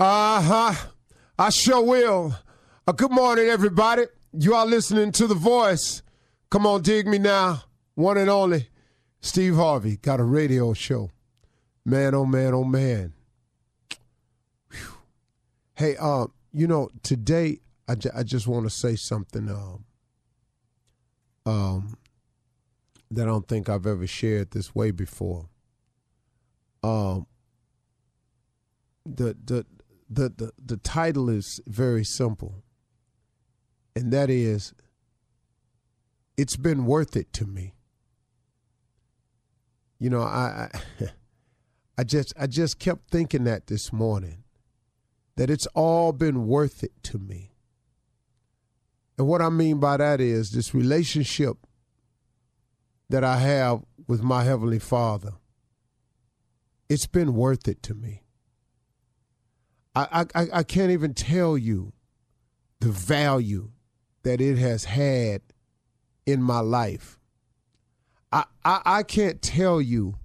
Uh huh. I sure will. Uh, good morning, everybody. You are listening to The Voice. Come on, dig me now. One and only Steve Harvey got a radio show. Man, oh man, oh man. Whew. Hey, uh, you know, today I, j- I just want to say something um, um, that I don't think I've ever shared this way before. Um, the the the the, the title is very simple, and that is, it's been worth it to me. You know, I, I I just I just kept thinking that this morning that it's all been worth it to me. And what I mean by that is this relationship that I have with my heavenly Father. It's been worth it to me. I, I, I can't even tell you the value that it has had in my life. I, I, I can't tell you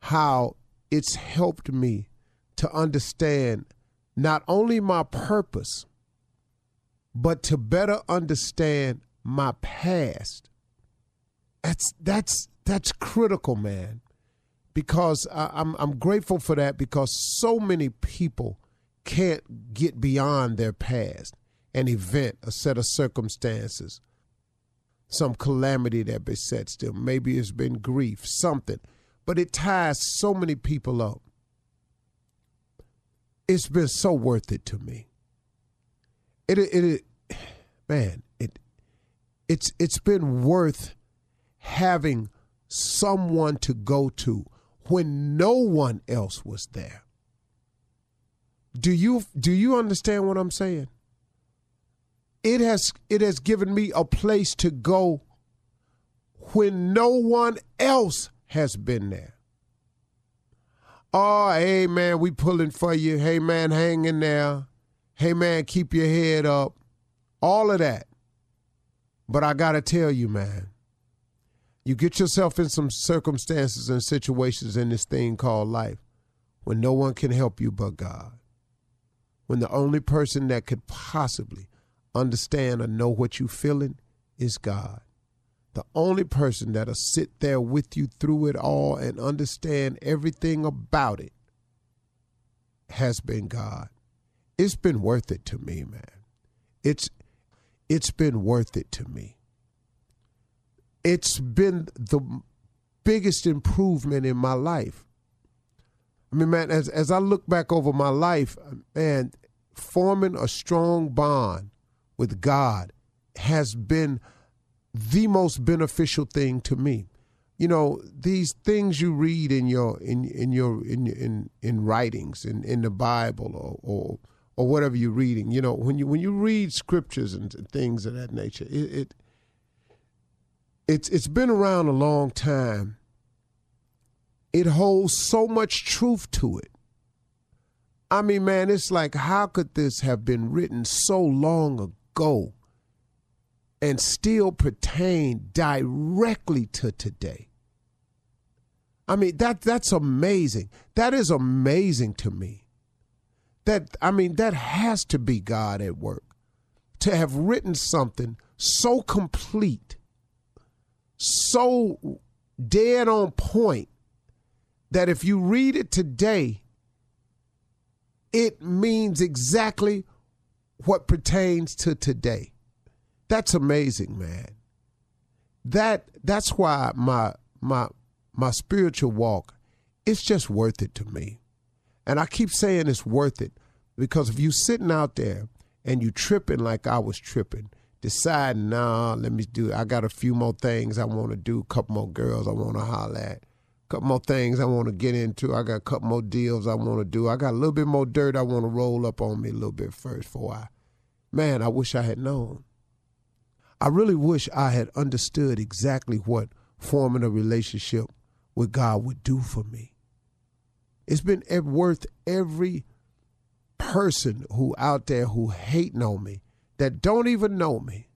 how it's helped me to understand not only my purpose, but to better understand my past. That's that's that's critical, man. Because I, I'm I'm grateful for that because so many people can't get beyond their past, an event, a set of circumstances, some calamity that besets them. Maybe it's been grief, something, but it ties so many people up. It's been so worth it to me. It it, it man, it it's it's been worth having someone to go to when no one else was there. Do you do you understand what I'm saying? It has it has given me a place to go when no one else has been there. Oh, hey man, we pulling for you. Hey man, hang in there. Hey man, keep your head up. All of that. But I got to tell you, man, you get yourself in some circumstances and situations in this thing called life when no one can help you but God when the only person that could possibly understand or know what you're feeling is God. The only person that'll sit there with you through it all and understand everything about it has been God. It's been worth it to me, man. It's it's been worth it to me. It's been the biggest improvement in my life. I mean, man, as as I look back over my life, man, forming a strong bond with God has been the most beneficial thing to me. You know, these things you read in your in in your in in in writings in in the Bible or or or whatever you're reading. You know, when you when you read scriptures and things of that nature, it, it it's it's been around a long time. It holds so much truth to it I mean, man, it's like, how could this have been written so long ago and still pertain directly to today? I mean, that that's amazing. That is amazing to me. That I mean, that has to be God at work. To have written something so complete, so dead on point that if you read it today, it means exactly what pertains to today. That's amazing, man. That that's why my my my spiritual walk it's just worth it to me. And I keep saying it's worth it because if you sitting out there and you tripping like I was tripping, deciding, nah, let me do I got a few more things I want to do, a couple more girls I want to holler at couple more things I want to get into. I got a couple more deals I want to do. I got a little bit more dirt I want to roll up on me a little bit first before I. Man, I wish I had known. I really wish I had understood exactly what forming a relationship with God would do for me. It's been worth every person who out there who hating on me that don't even know me.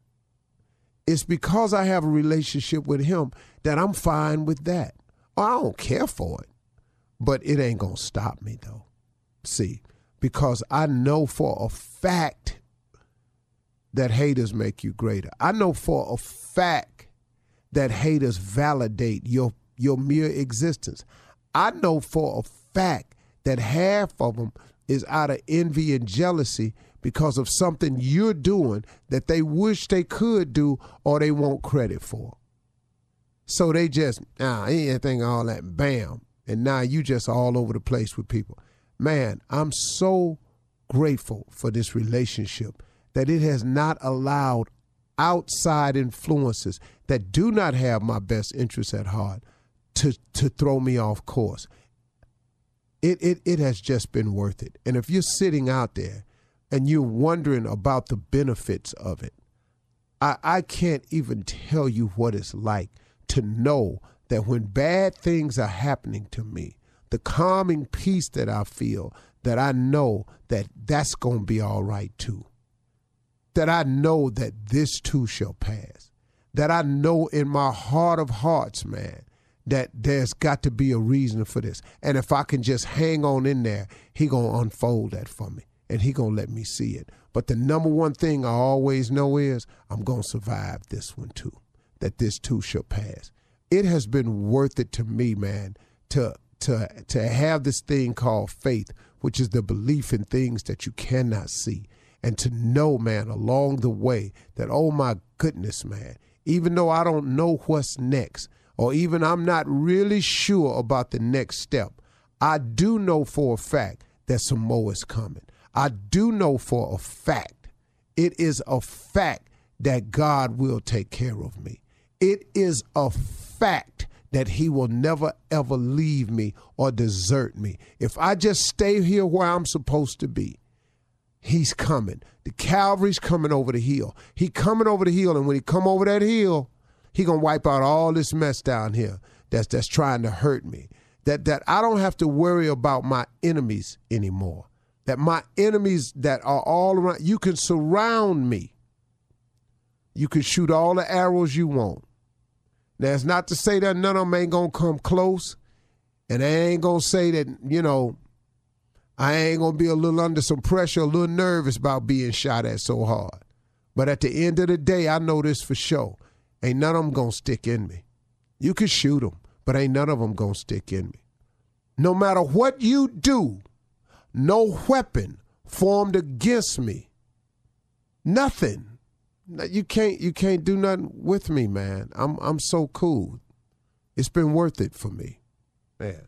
It's because I have a relationship with him that I'm fine with that. I don't care for it, but it ain't gonna stop me though. See, because I know for a fact that haters make you greater. I know for a fact that haters validate your your mere existence. I know for a fact that half of them is out of envy and jealousy because of something you're doing that they wish they could do or they want credit for. So they just, ah, anything, all that, bam. And now you just all over the place with people. Man, I'm so grateful for this relationship that it has not allowed outside influences that do not have my best interests at heart to to throw me off course. It it it has just been worth it. And if you're sitting out there and you're wondering about the benefits of it, I, I can't even tell you what it's like to know that when bad things are happening to me, the calming peace that I feel, that I know that that's going to be all right too. That I know that this too shall pass. That I know in my heart of hearts, man, that there's got to be a reason for this. And if I can just hang on in there, he going to unfold that for me and he going to let me see it. But the number one thing I always know is I'm going to survive this one too. That this too shall pass. It has been worth it to me, man, to to to have this thing called faith, which is the belief in things that you cannot see, and to know, man, along the way that oh my goodness, man, even though I don't know what's next, or even I'm not really sure about the next step, I do know for a fact that some more is coming. I do know for a fact, it is a fact that God will take care of me. It is a fact that he will never ever leave me or desert me. If I just stay here where I'm supposed to be, he's coming. The Calvary's coming over the hill. He coming over the hill, and when he come over that hill, he gonna wipe out all this mess down here that's that's trying to hurt me. That that I don't have to worry about my enemies anymore. That my enemies that are all around, you can surround me. You can shoot all the arrows you want. That's not to say that none of them ain't gonna come close, and I ain't gonna say that you know I ain't gonna be a little under some pressure, a little nervous about being shot at so hard. But at the end of the day, I know this for sure. Ain't none of them gonna stick in me. You can shoot them, but ain't none of them gonna stick in me. No matter what you do, no weapon formed against me. Nothing you can't you can't do nothing with me, man. I'm I'm so cool. It's been worth it for me, man.